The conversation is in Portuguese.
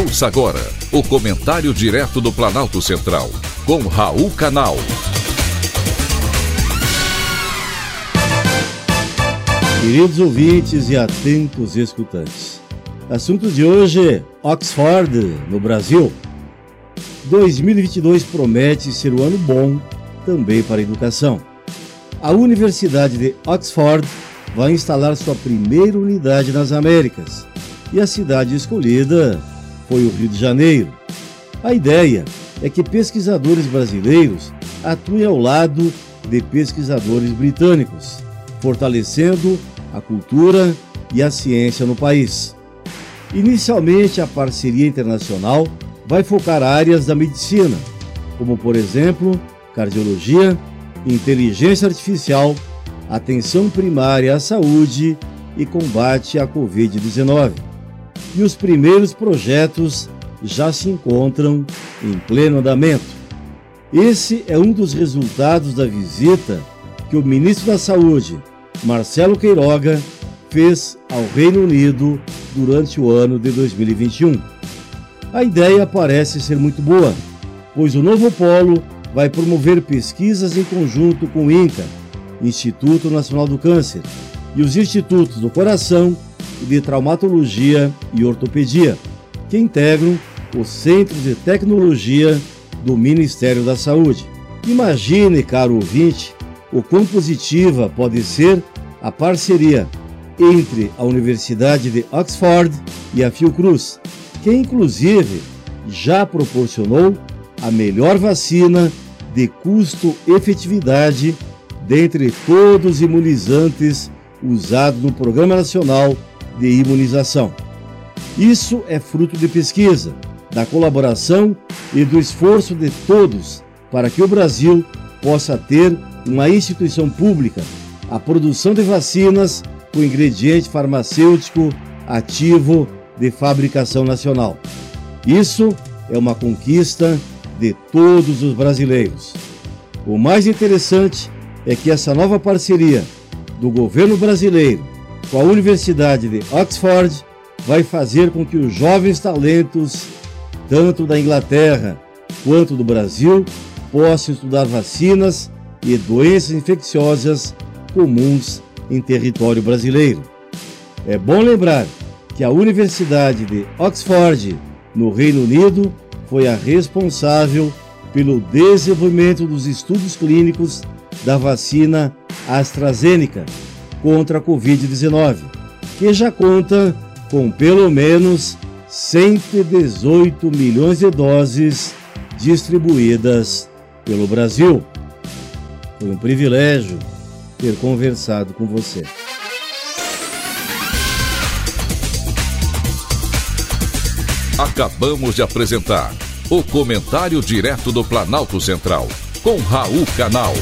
Ouça agora o comentário direto do Planalto Central, com Raul Canal. Queridos ouvintes e atentos escutantes, assunto de hoje: Oxford, no Brasil. 2022 promete ser um ano bom também para a educação. A Universidade de Oxford vai instalar sua primeira unidade nas Américas e a cidade escolhida foi o Rio de Janeiro. A ideia é que pesquisadores brasileiros atuem ao lado de pesquisadores britânicos, fortalecendo a cultura e a ciência no país. Inicialmente, a parceria internacional vai focar áreas da medicina, como, por exemplo, cardiologia, inteligência artificial, atenção primária à saúde e combate à Covid-19 e os primeiros projetos já se encontram em pleno andamento. Esse é um dos resultados da visita que o ministro da Saúde, Marcelo Queiroga, fez ao Reino Unido durante o ano de 2021. A ideia parece ser muito boa, pois o novo polo vai promover pesquisas em conjunto com o INCA, Instituto Nacional do Câncer, e os institutos do coração de Traumatologia e Ortopedia, que integram os Centros de Tecnologia do Ministério da Saúde. Imagine, caro ouvinte, o quão positiva pode ser a parceria entre a Universidade de Oxford e a Fiocruz, que inclusive já proporcionou a melhor vacina de custo-efetividade dentre todos os imunizantes usados no Programa Nacional de imunização. Isso é fruto de pesquisa, da colaboração e do esforço de todos para que o Brasil possa ter uma instituição pública, a produção de vacinas com ingrediente farmacêutico ativo de fabricação nacional. Isso é uma conquista de todos os brasileiros. O mais interessante é que essa nova parceria do governo brasileiro com a Universidade de Oxford vai fazer com que os jovens talentos, tanto da Inglaterra quanto do Brasil, possam estudar vacinas e doenças infecciosas comuns em território brasileiro. É bom lembrar que a Universidade de Oxford, no Reino Unido, foi a responsável pelo desenvolvimento dos estudos clínicos da vacina AstraZeneca contra a Covid-19, que já conta com pelo menos 118 milhões de doses distribuídas pelo Brasil. Foi um privilégio ter conversado com você. Acabamos de apresentar o Comentário Direto do Planalto Central, com Raul Canal.